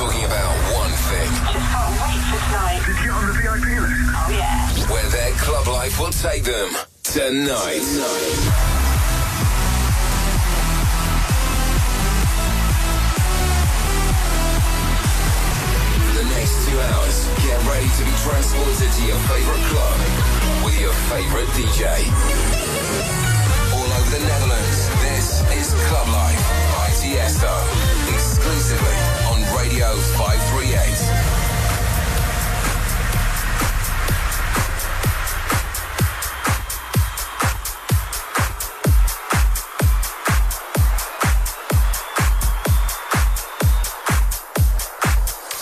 talking about one thing. Just can't wait for tonight. Did you get on the VIP list? Oh yeah. Where their club life will take them tonight. For the next two hours, get ready to be transported to your favorite club with your favorite DJ. All over the Netherlands, this is Club Life by Tiesto, exclusively on Radio 538.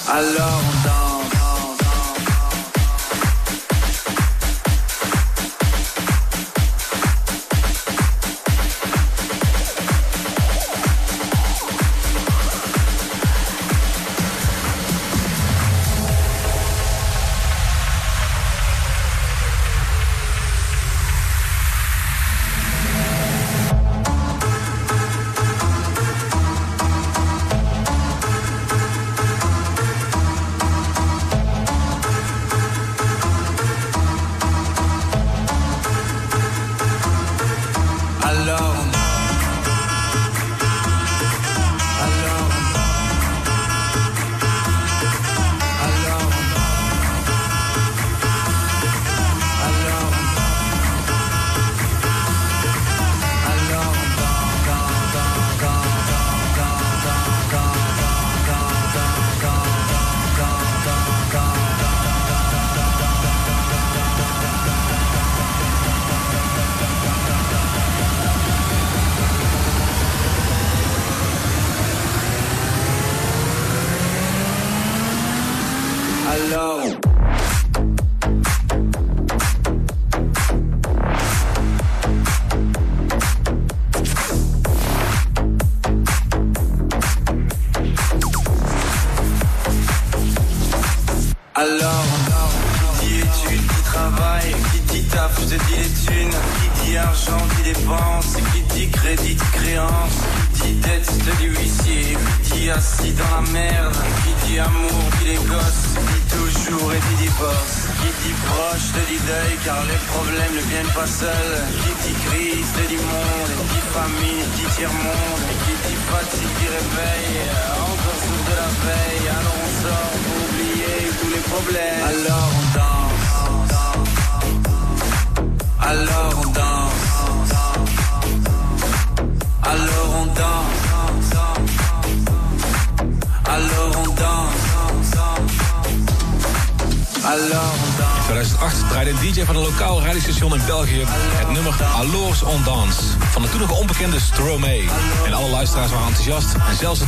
Alors on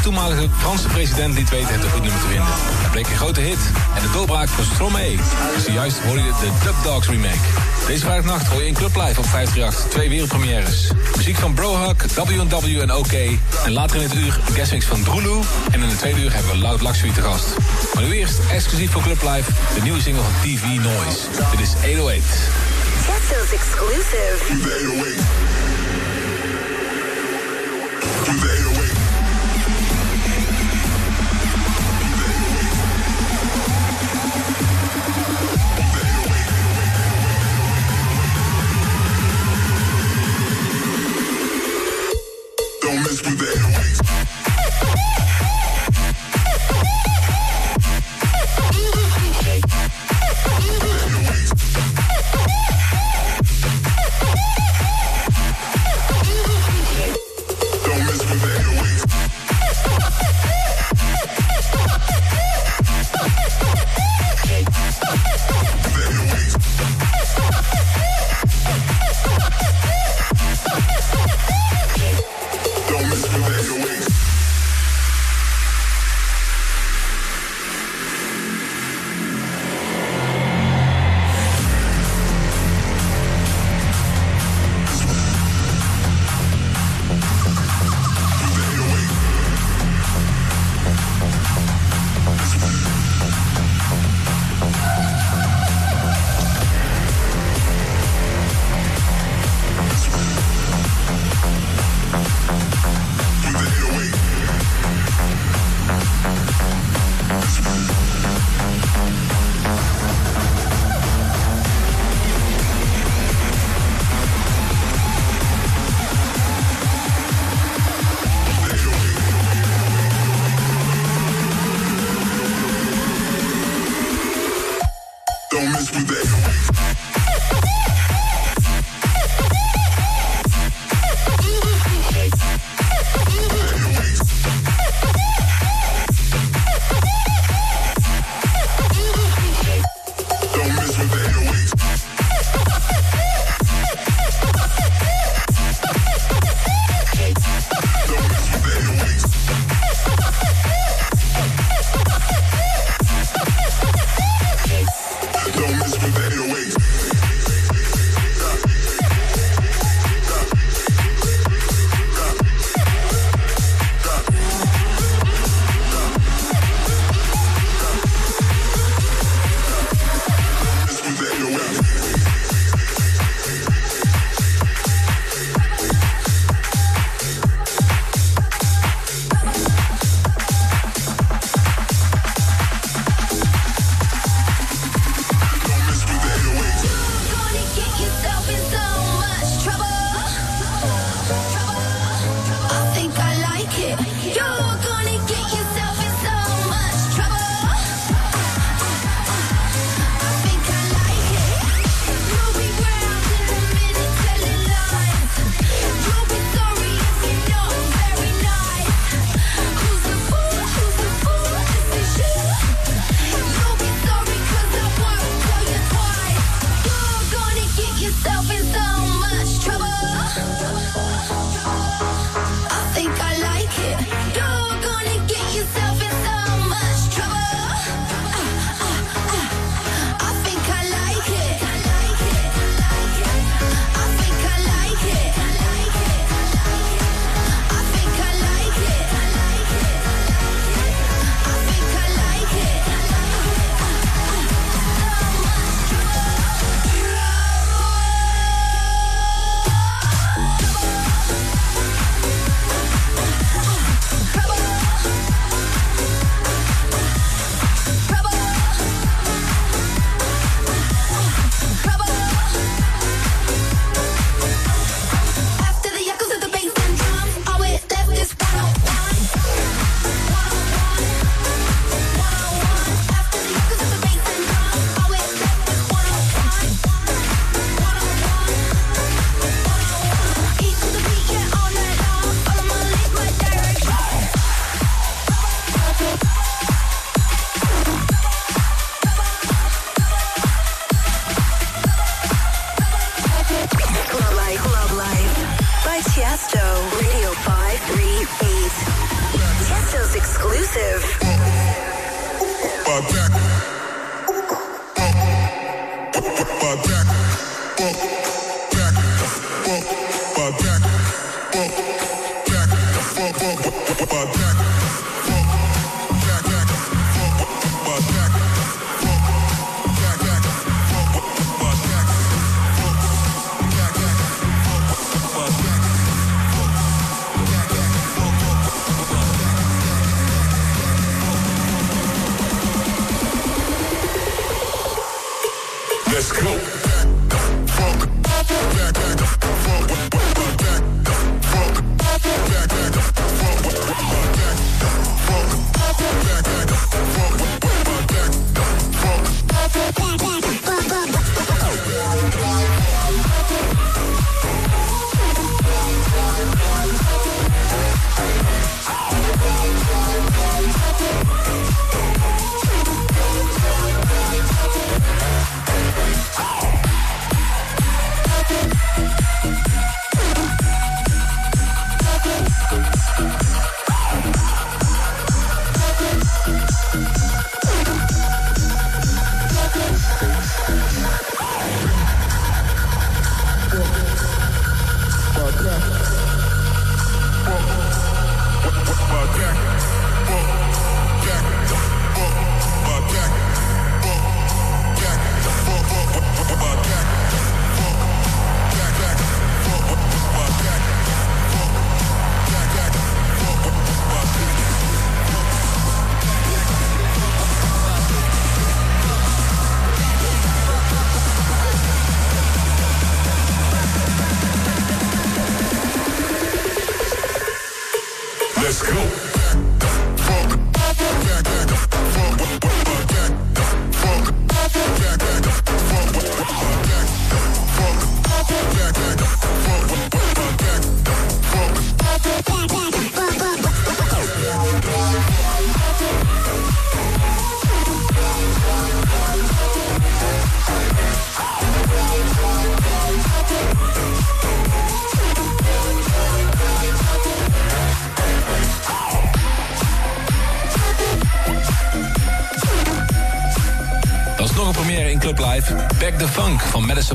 de toenmalige Franse president liet weten het een goed nummer te vinden. Het bleek een grote hit en de doorbraak voor Stromae. Dus zojuist hoorde je de Dub Dogs remake. Deze vrijdagnacht hoor je in Club Live op 538 twee wereldpremières. Muziek van Brohug, W&W en OK. En later in het uur een guestmix van Drulu. En in de tweede uur hebben we Loud Luxury te gast. Maar nu eerst exclusief voor Club Live de nieuwe single van TV Noise. Dit is 808. Tiesto's exclusive. Do the 808. Do the 808.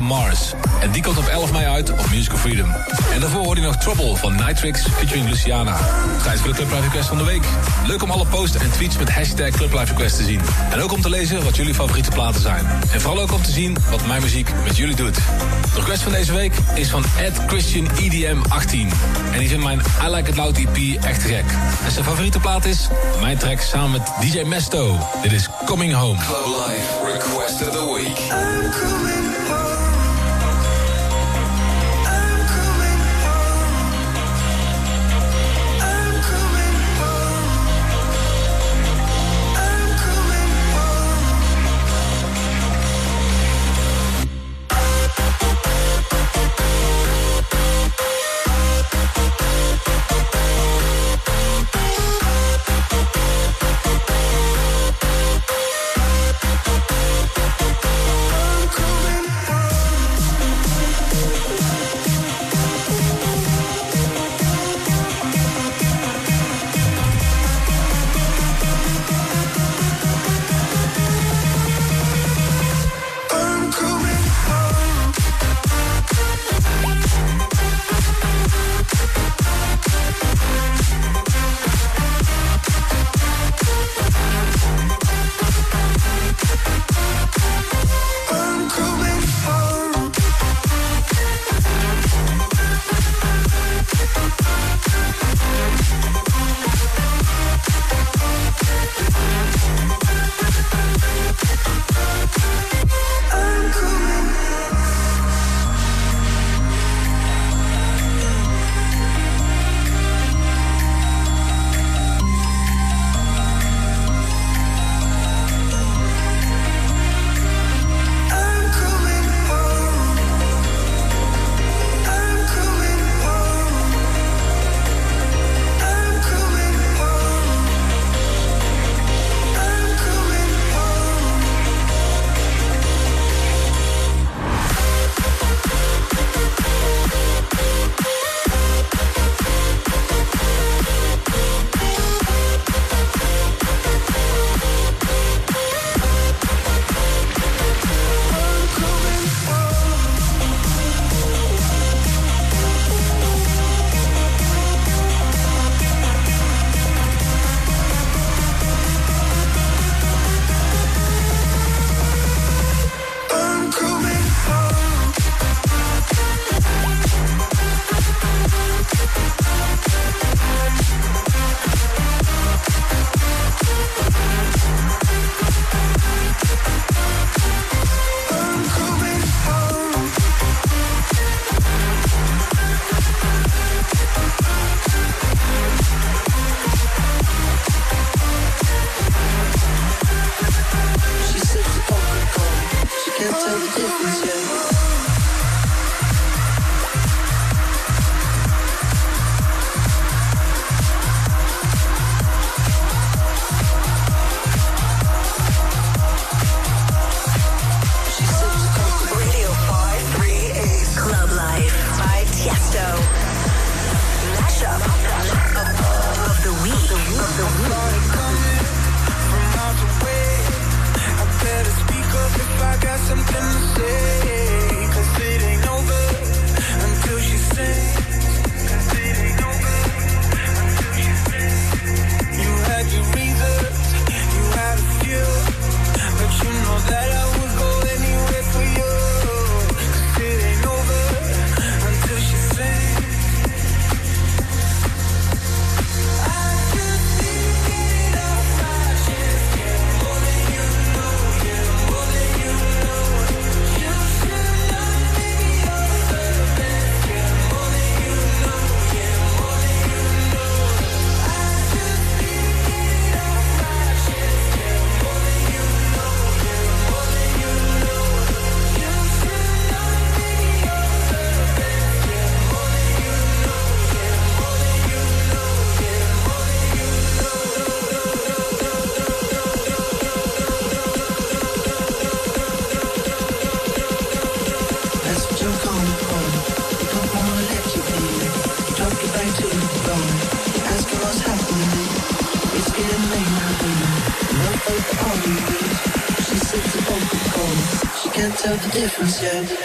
Mars. En die komt op 11 mei uit op Musical Freedom. En daarvoor hoorde je nog Trouble van Nitrix featuring Luciana. Tijd voor de Club Live Request van de week. Leuk om alle posts en tweets met hashtag Club Live Request te zien. En ook om te lezen wat jullie favoriete platen zijn. En vooral ook om te zien wat mijn muziek met jullie doet. De request van deze week is van Ed Christian EDM 18. En die vindt mijn I Like It Loud EP echt gek. En zijn favoriete plaat is mijn track samen met DJ Mesto. Dit is Coming Home. Club Life Request of the Week. 谢谢。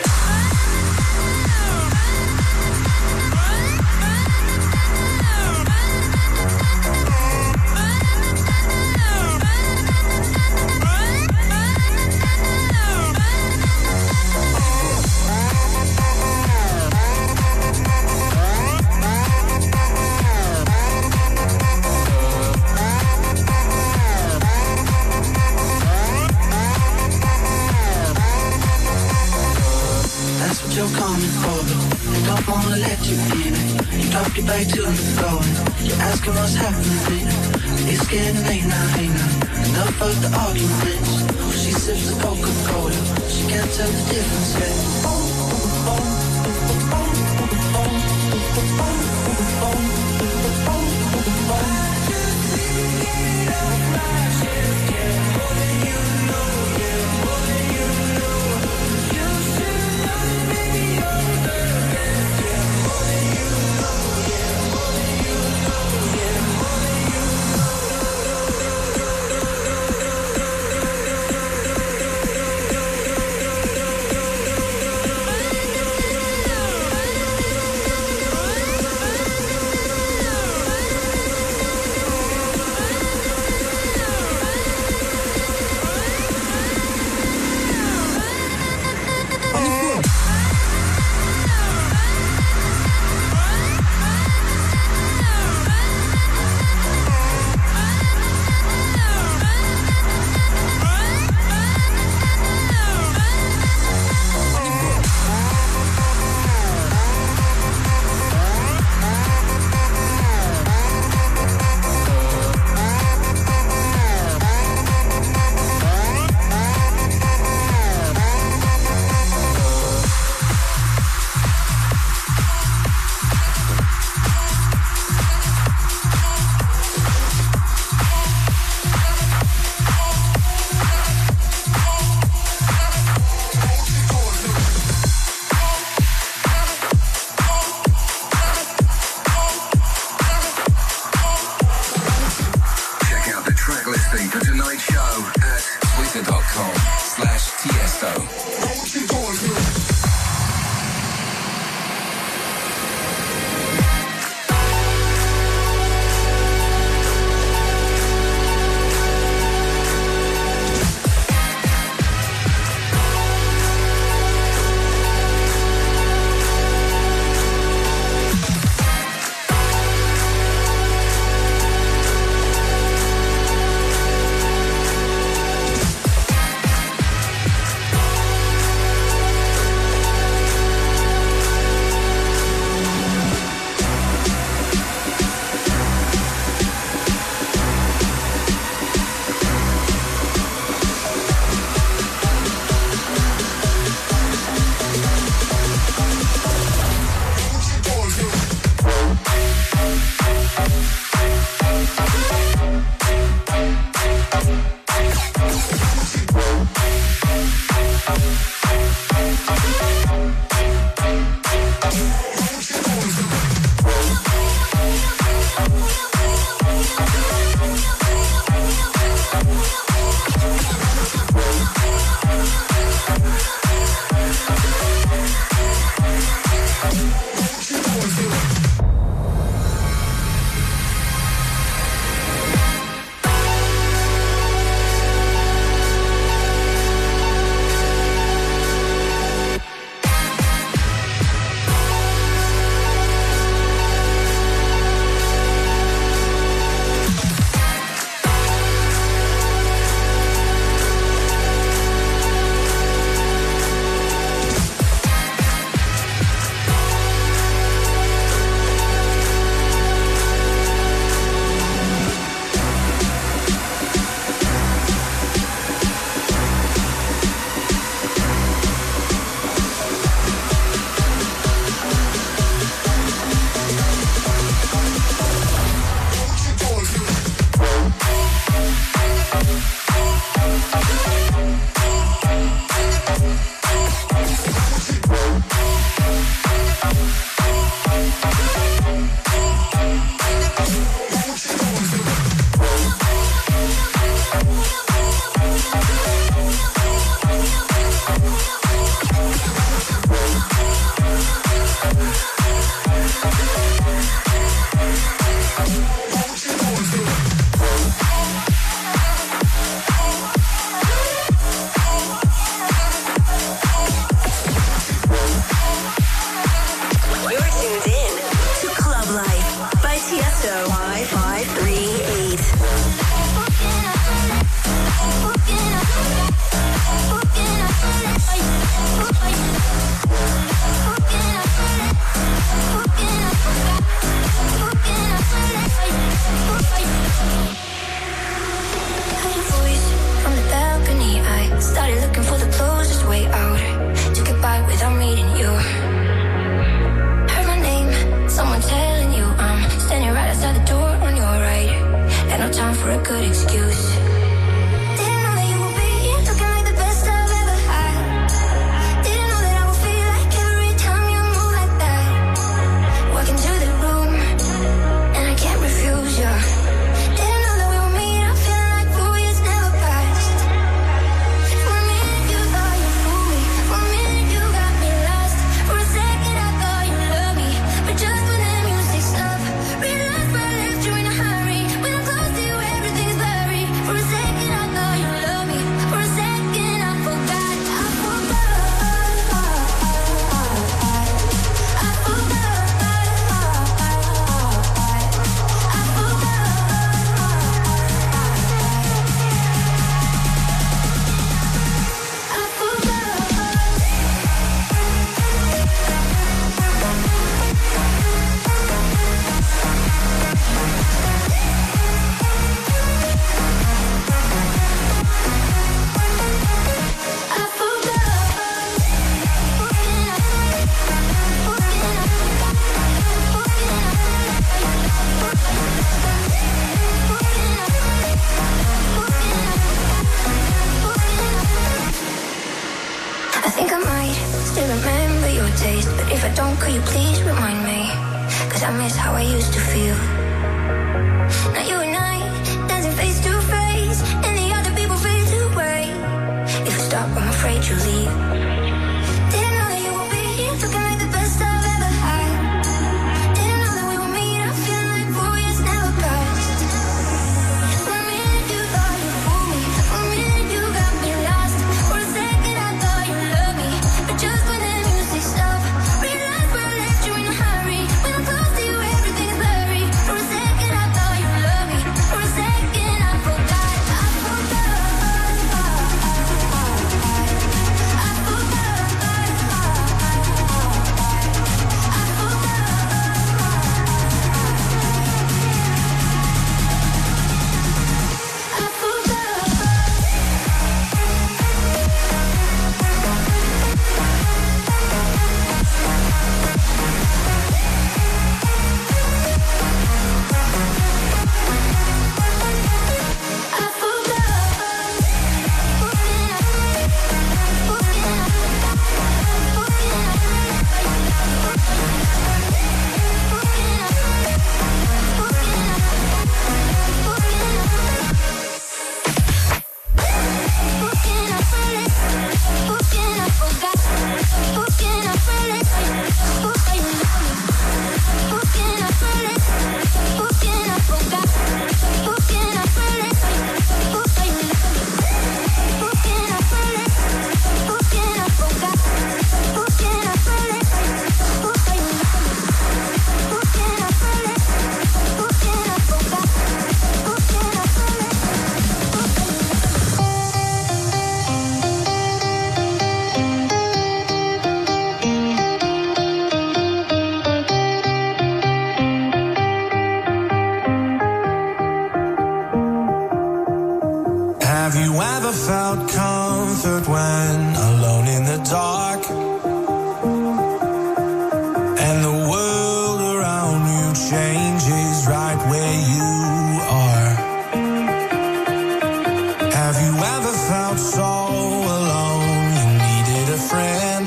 Have you ever felt so alone you needed a friend?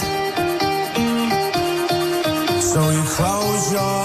So you close your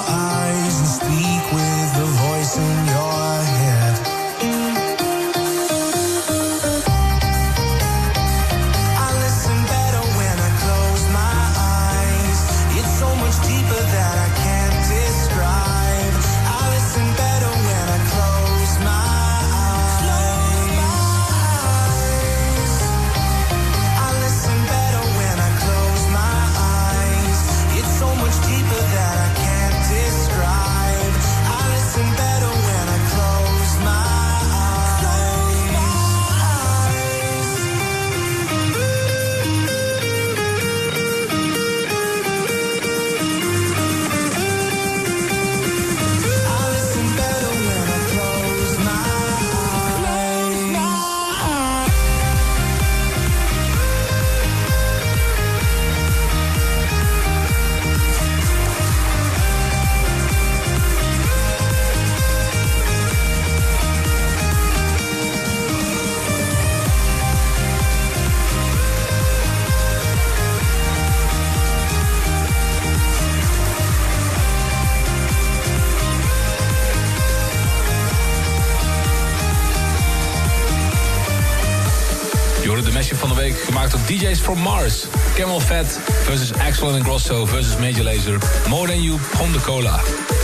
from Mars. Camel Fat versus Axel and Grosso versus Major Lazer. More Than You, de Cola.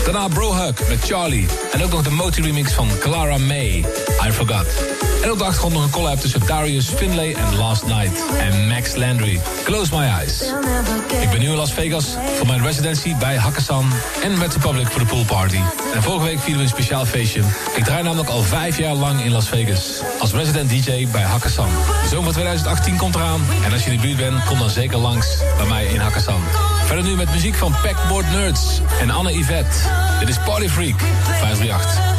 Daarna Bro Hug met Charlie. En ook nog de Moti remix van Clara May, I Forgot. En op de achtergrond nog een collab tussen Darius Finlay en Last Night. En Max Landry, Close My Eyes. Ik ben nu in Las Vegas voor mijn residency bij Hakkasan en met de public voor de poolparty. En vorige week vierden we een speciaal feestje. Ik draai namelijk al vijf jaar lang in Las Vegas. Als resident DJ bij Hakkasan. De zomer van 2018 komt eraan. En als je in de buurt bent, kom dan zeker langs bij mij in Hakkasan. Verder nu met muziek van Packboard Nerds en Anne Yvette. Dit is Party Freak 538.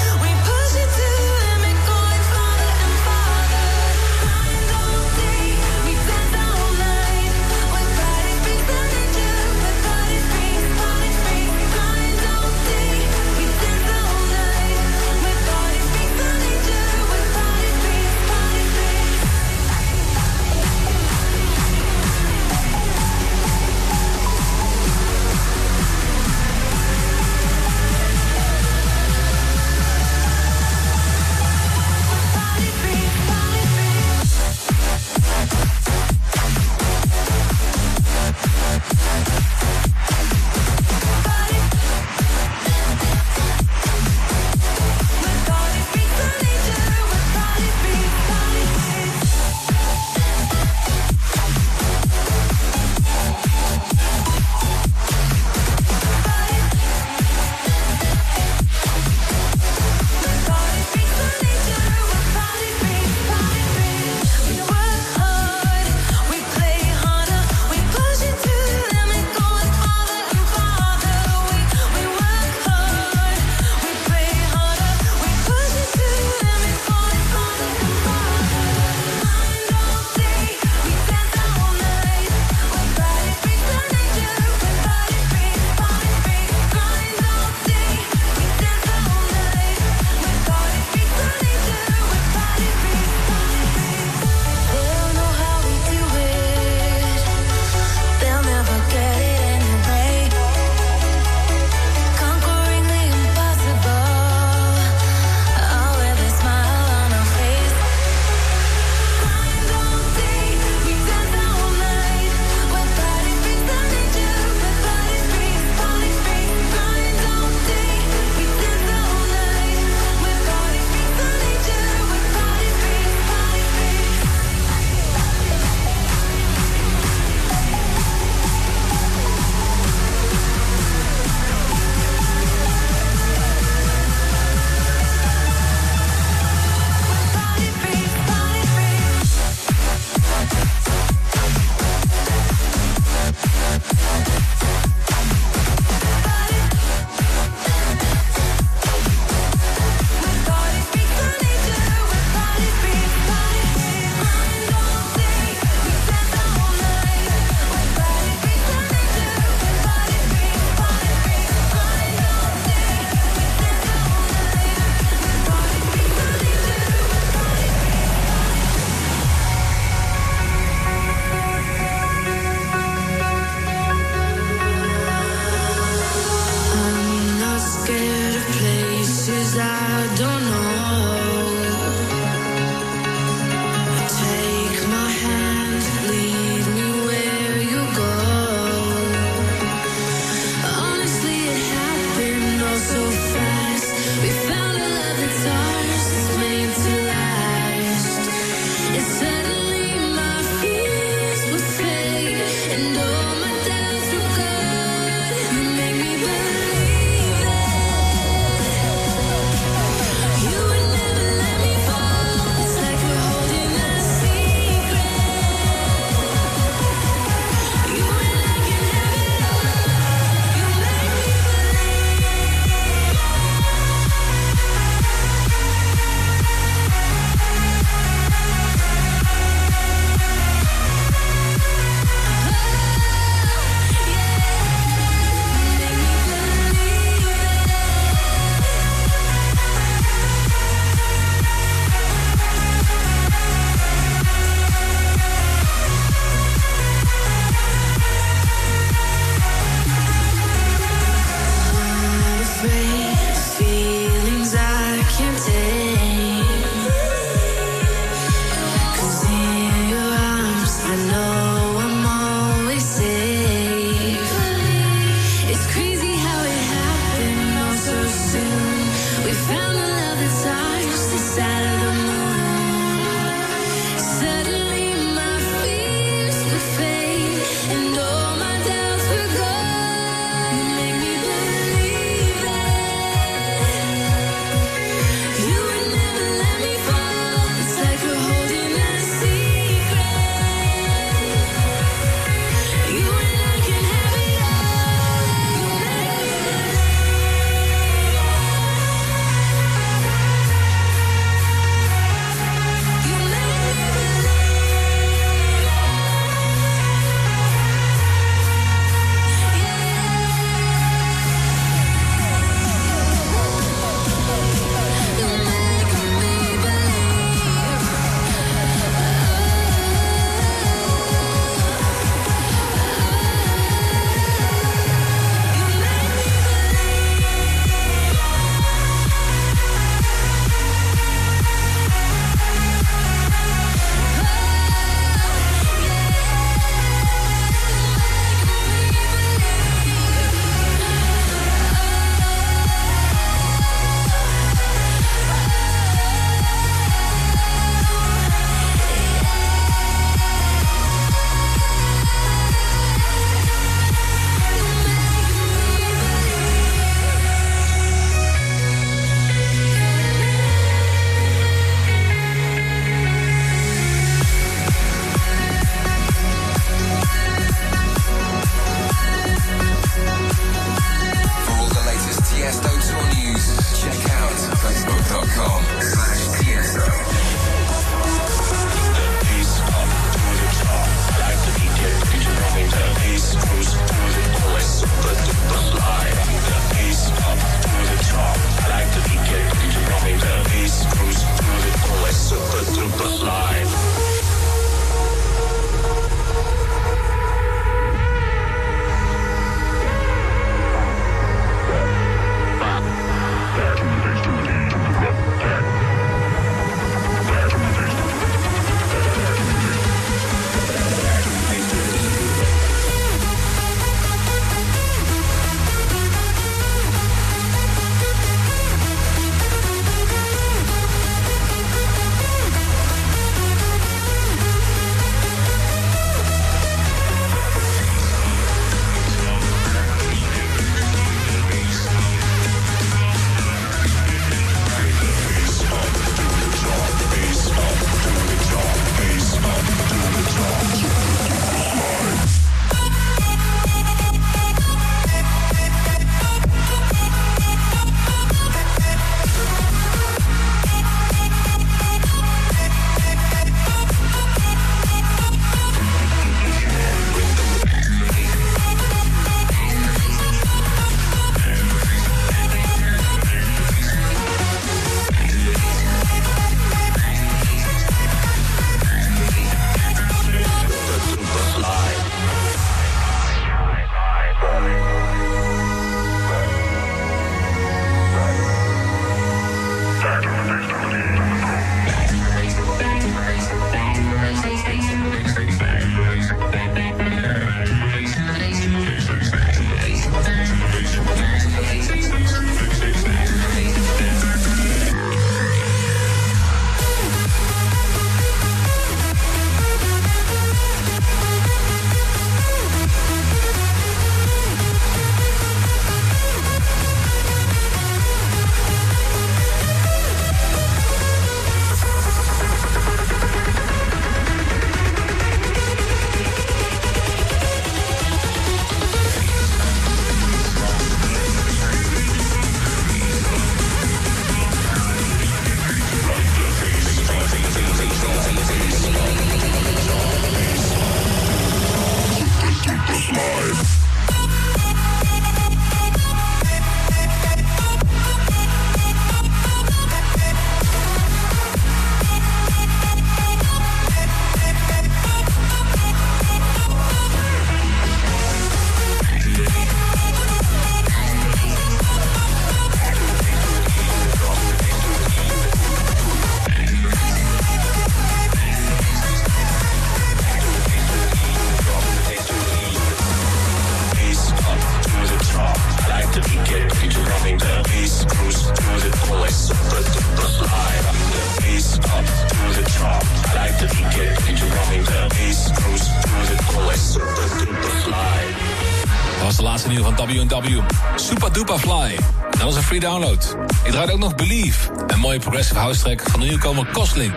download. Ik draai ook nog Believe, een mooie progressive house track van de nieuwkomer Kosling.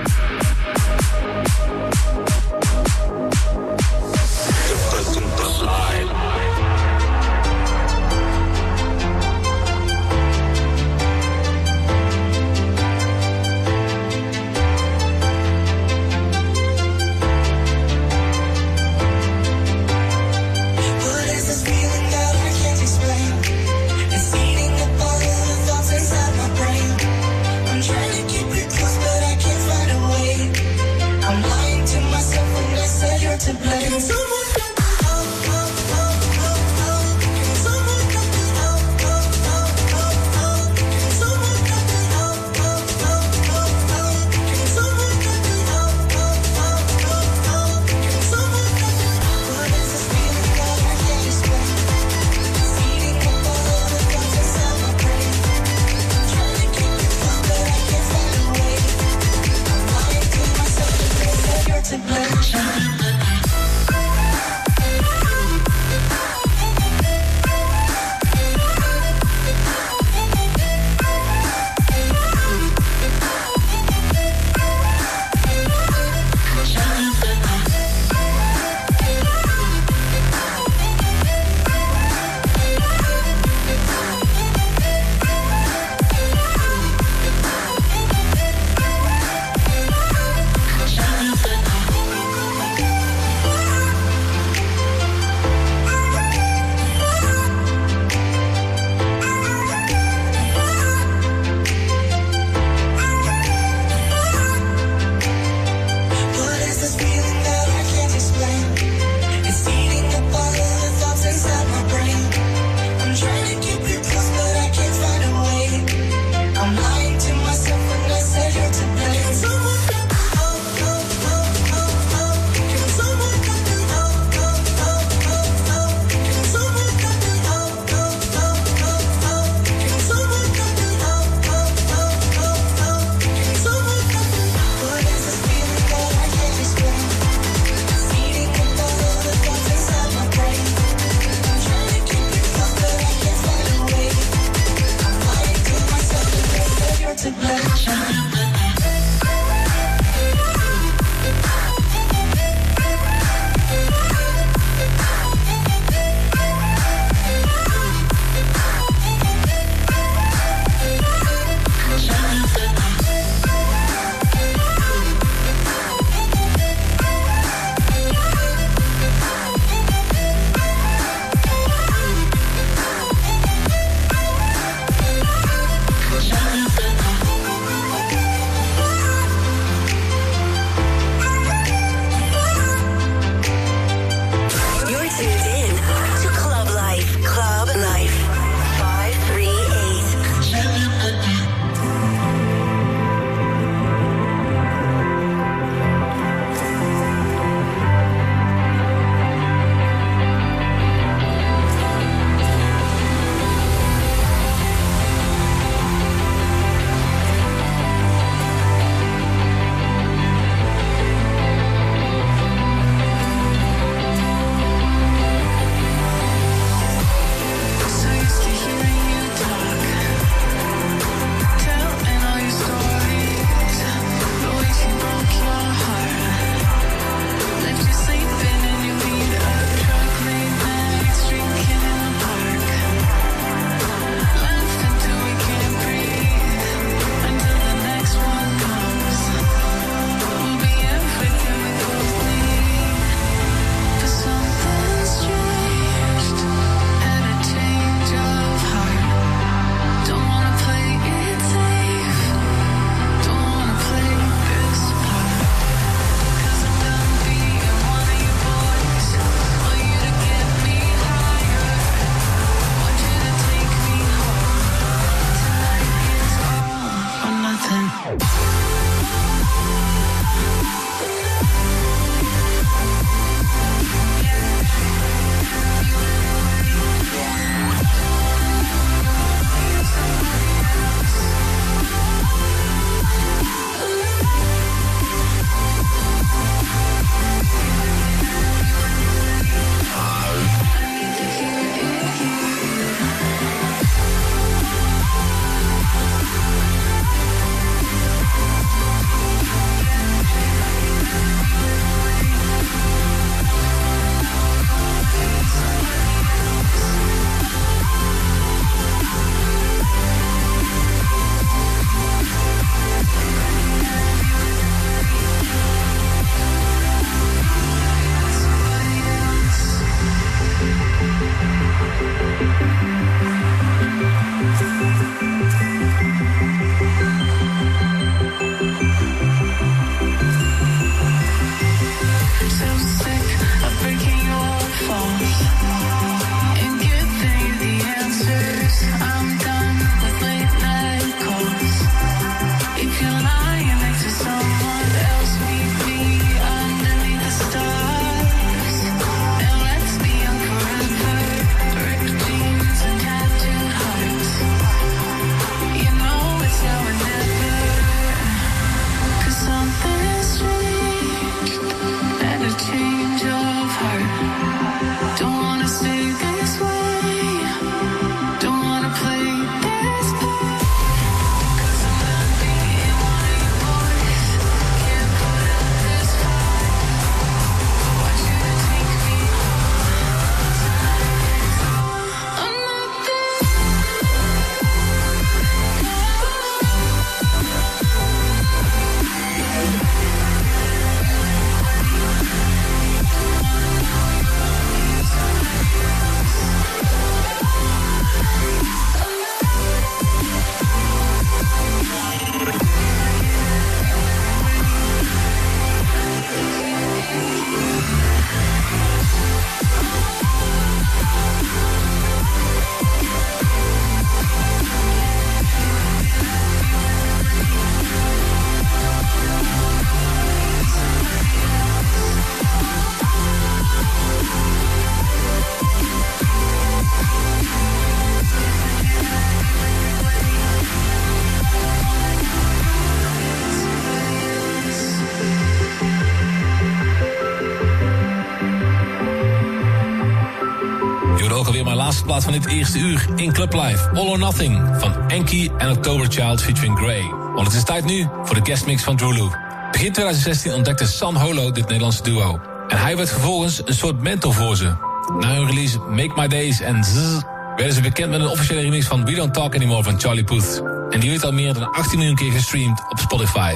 Van dit eerste uur in Club Live. All or Nothing van Enki en October Child featuring Grey. Want het is tijd nu voor de guestmix van Drulu. Begin 2016 ontdekte San Holo dit Nederlandse duo. En hij werd vervolgens een soort mentor voor ze. Na hun release Make My Days en Zzz werden ze bekend met een officiële remix van We Don't Talk Anymore van Charlie Puth. En die werd al meer dan 18 miljoen keer gestreamd op Spotify.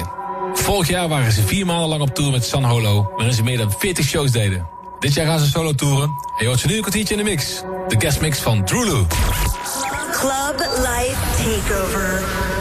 Vorig jaar waren ze vier maanden lang op tour met San Holo, waarin ze meer dan 40 shows deden. Dit jaar gaan ze solo toeren. En je hoort ze nu een kwartiertje in de mix. De guest mix van Drulu. Club Life Takeover.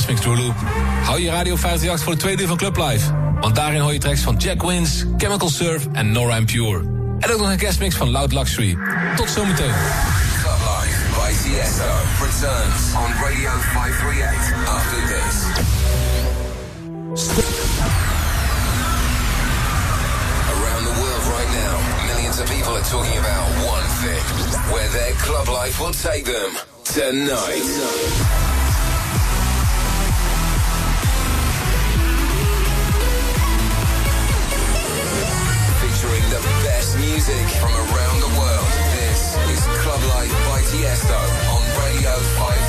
Guestmix, True Hou je radio 538 voor de tweede van Club Live. Want daarin hoor je tracks van Jack Wins, Chemical Surf en Nora and Pure. En ook nog een guestmix van Loud Luxury. Tot zometeen. Club Life by Tiesto returns on Radio 538 after this. Around the world right now, millions of people are talking about one thing. Where their club life will take them tonight. From around the world. This is Club Life by Tiesto on Radio 538.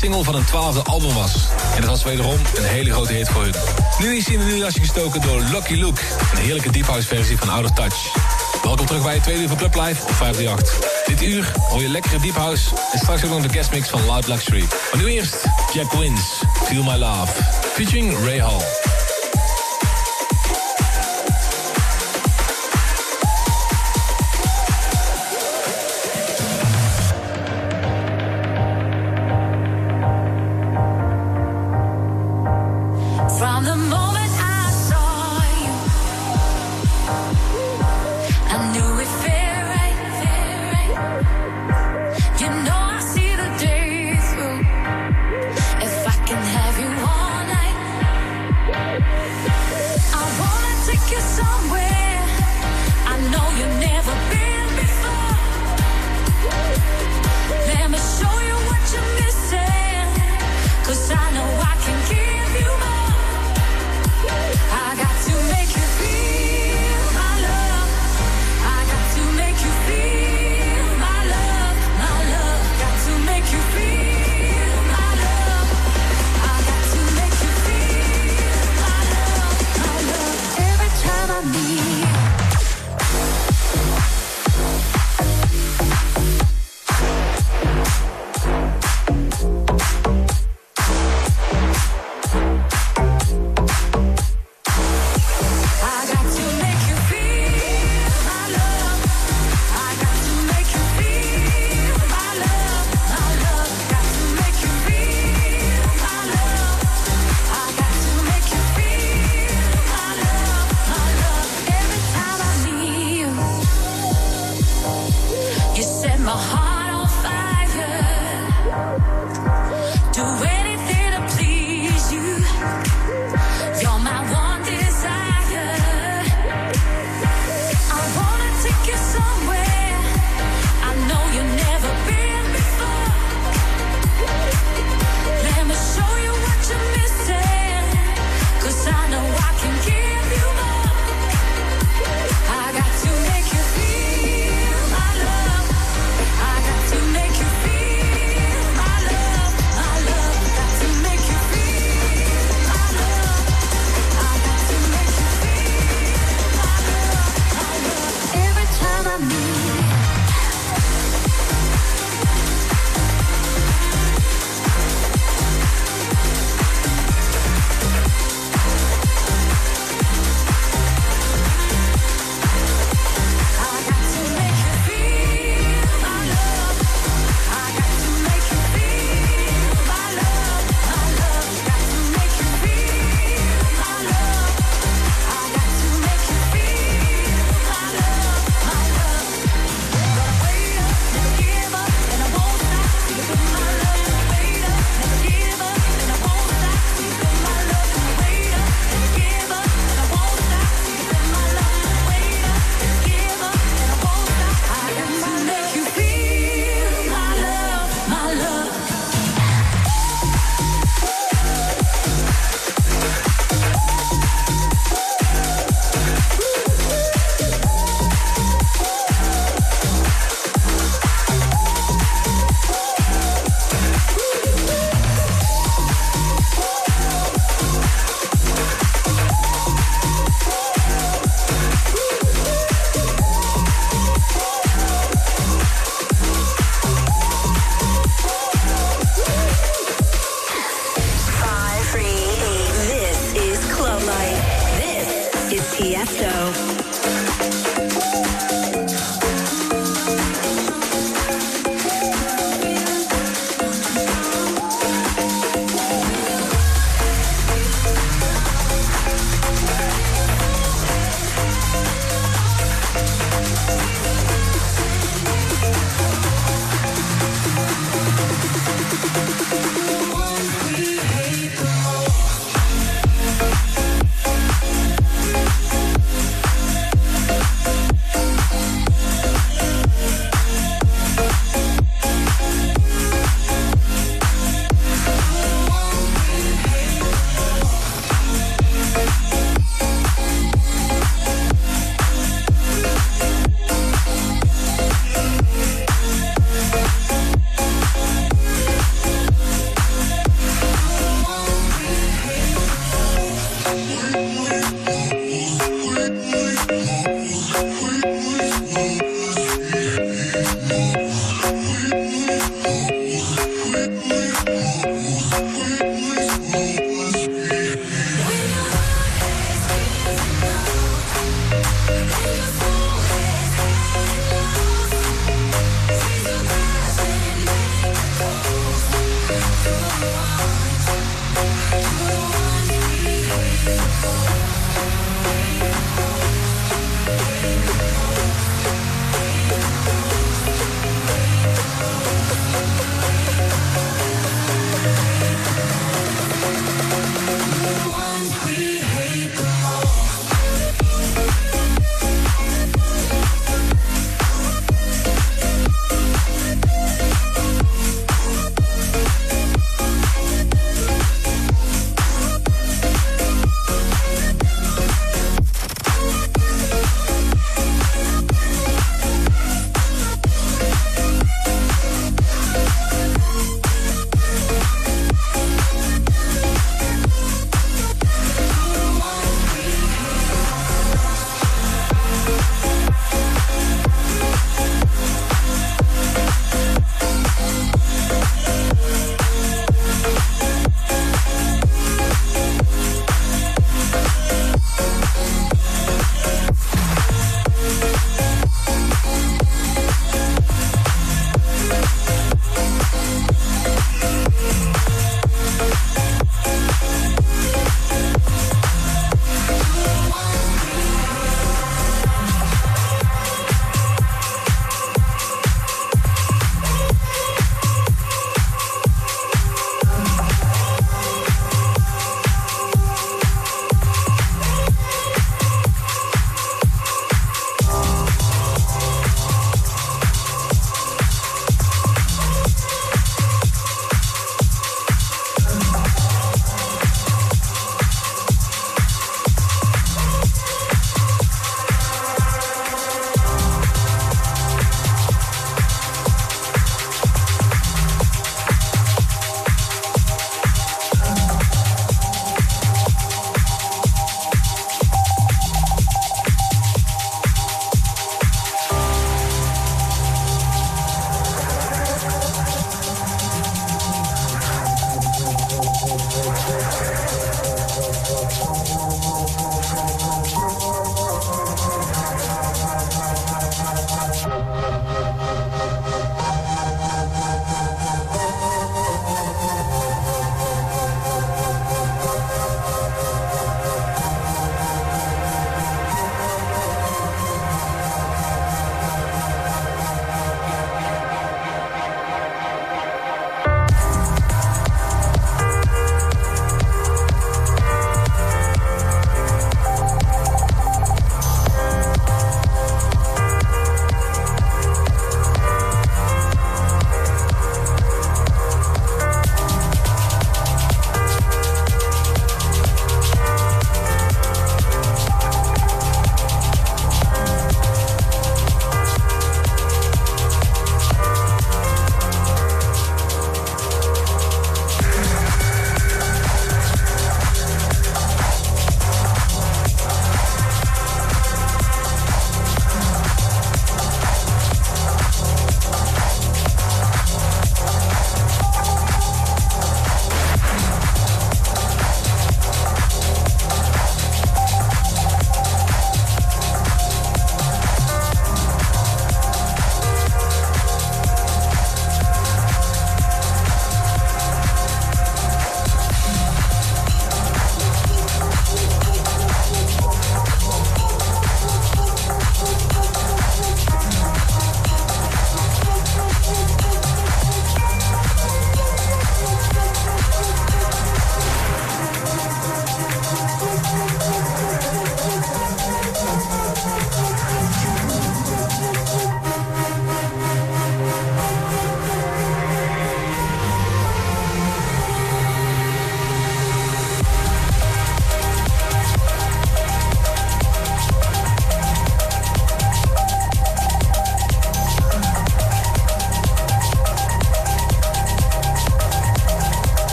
Leadsingle van een twaalfde album was. En dat was wederom een hele grote hit voor hun. Nu is hij in een nieuw jasje gestoken door Lucky Luke. Een heerlijke deep house versie van Out Touch. Welkom terug bij het tweede uur van Club Live op 538. Dit uur hoor je lekkere deep house. En straks ook nog de guestmix van Loud Luxury. Maar nu eerst Jack Wins, Feel My Love. Featuring Ray Hall.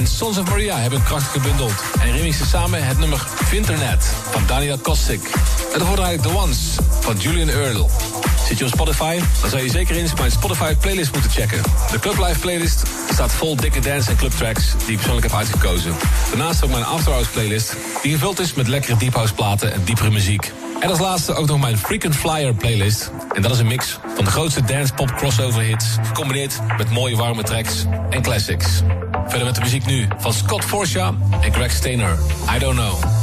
En Sons of Maria hebben een gebundeld. En remixen samen het nummer Vinternet van Daniel Kostik. En daarvoor draai The Ones van Julian Earl. Zit je op Spotify? Dan zou je zeker eens mijn Spotify playlist moeten checken. De Club Live playlist staat vol dikke dance en clubtracks die ik persoonlijk heb uitgekozen. Daarnaast ook mijn After Hours playlist, die gevuld is met lekkere deep house platen en diepere muziek. En als laatste ook nog mijn Frequent Flyer playlist. En dat is een mix van de grootste dance pop crossover hits, gecombineerd met mooie warme tracks en classics. Verder met de muziek nu van Scott Forsha en Greg Stainer. I don't know.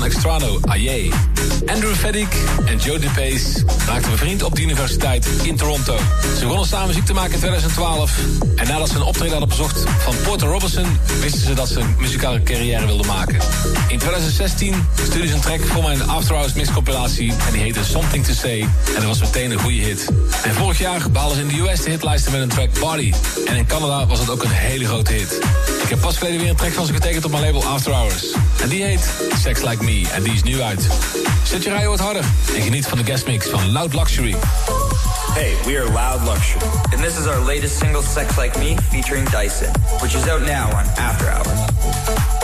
Van Extrano, Aye. Andrew Feddick en Joe DePace raakten bevriend op de universiteit in Toronto. Ze begonnen samen muziek te maken in 2012. En nadat ze een optreden hadden bezocht van Porter Robinson... wisten ze dat ze een muzikale carrière wilden maken. In 2016 stuurde ze een track voor mijn After Hours mixcompilatie... en die heette Something to Say. En dat was meteen een goede hit. En vorig jaar behaalden ze in de US de hitlijsten met een track Body. En in Canada was het ook een hele grote hit. Ik heb pas geleden weer een track van ze getekend op mijn label After Hours. En die heet Sex Like Me. En die is nu uit. Zet je radio wat harder en geniet van de guestmix van Loud Luxury. Hey, we are Loud Luxury, and this is our latest single, Sex Like Me, featuring Dyson, which is out now on After Hours.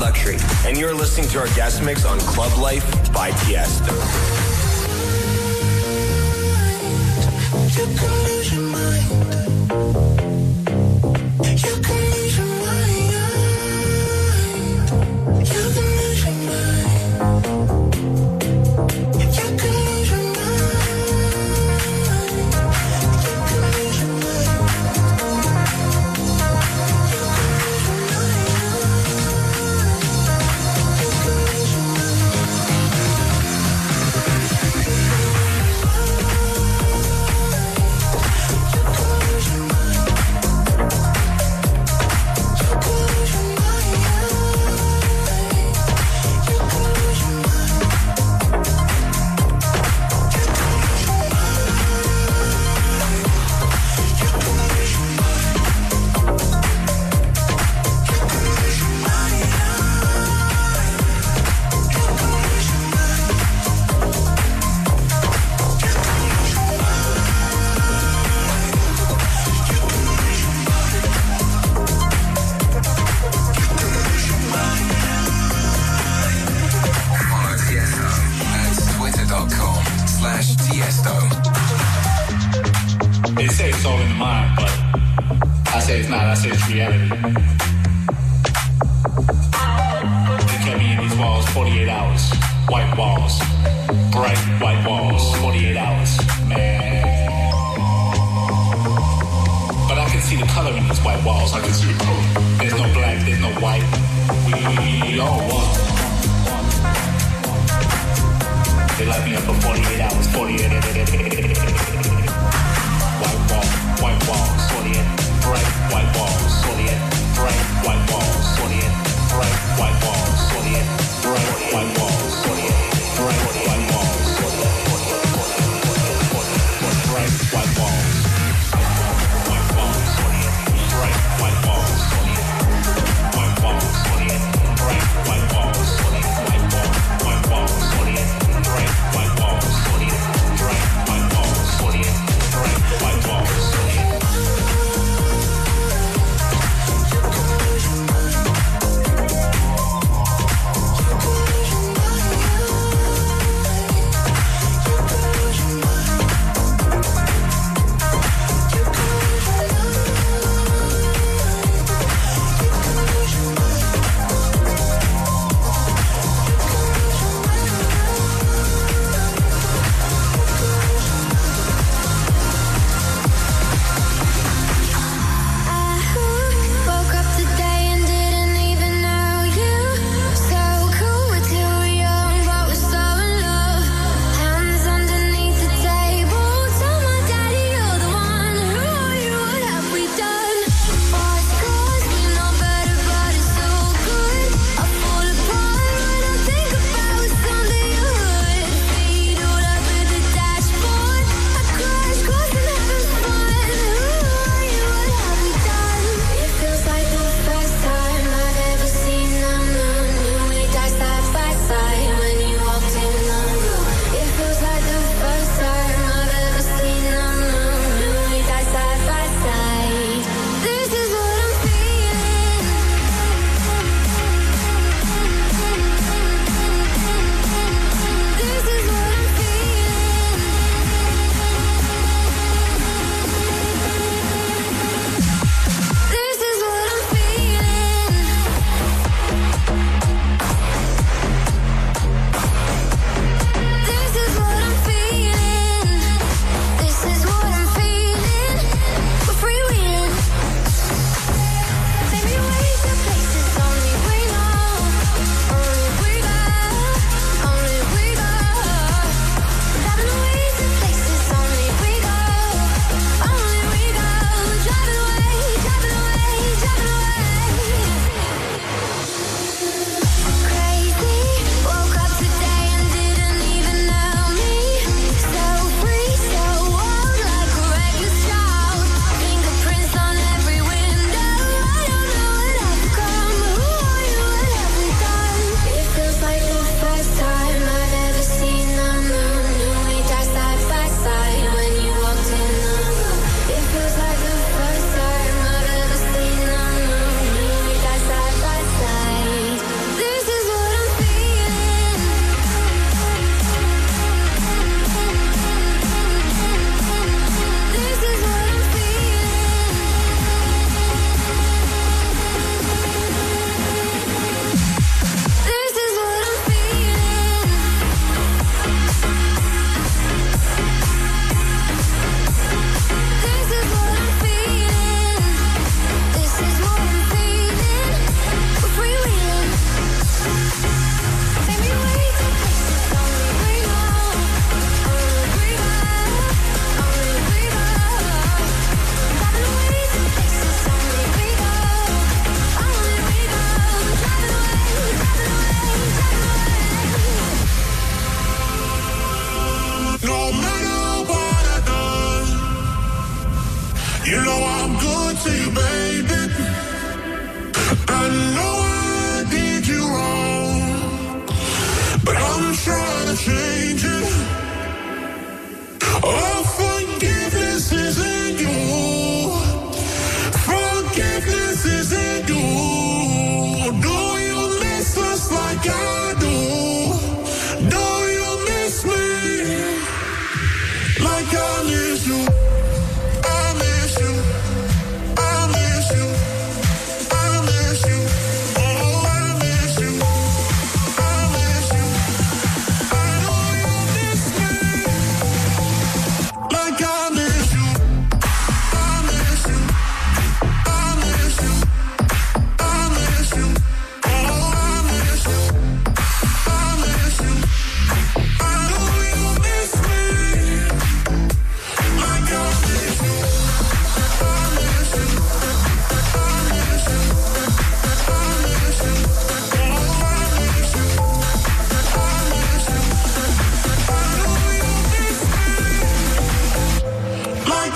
Luxury, and you're listening to our guest mix on Club Life by Tiesto.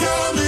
Me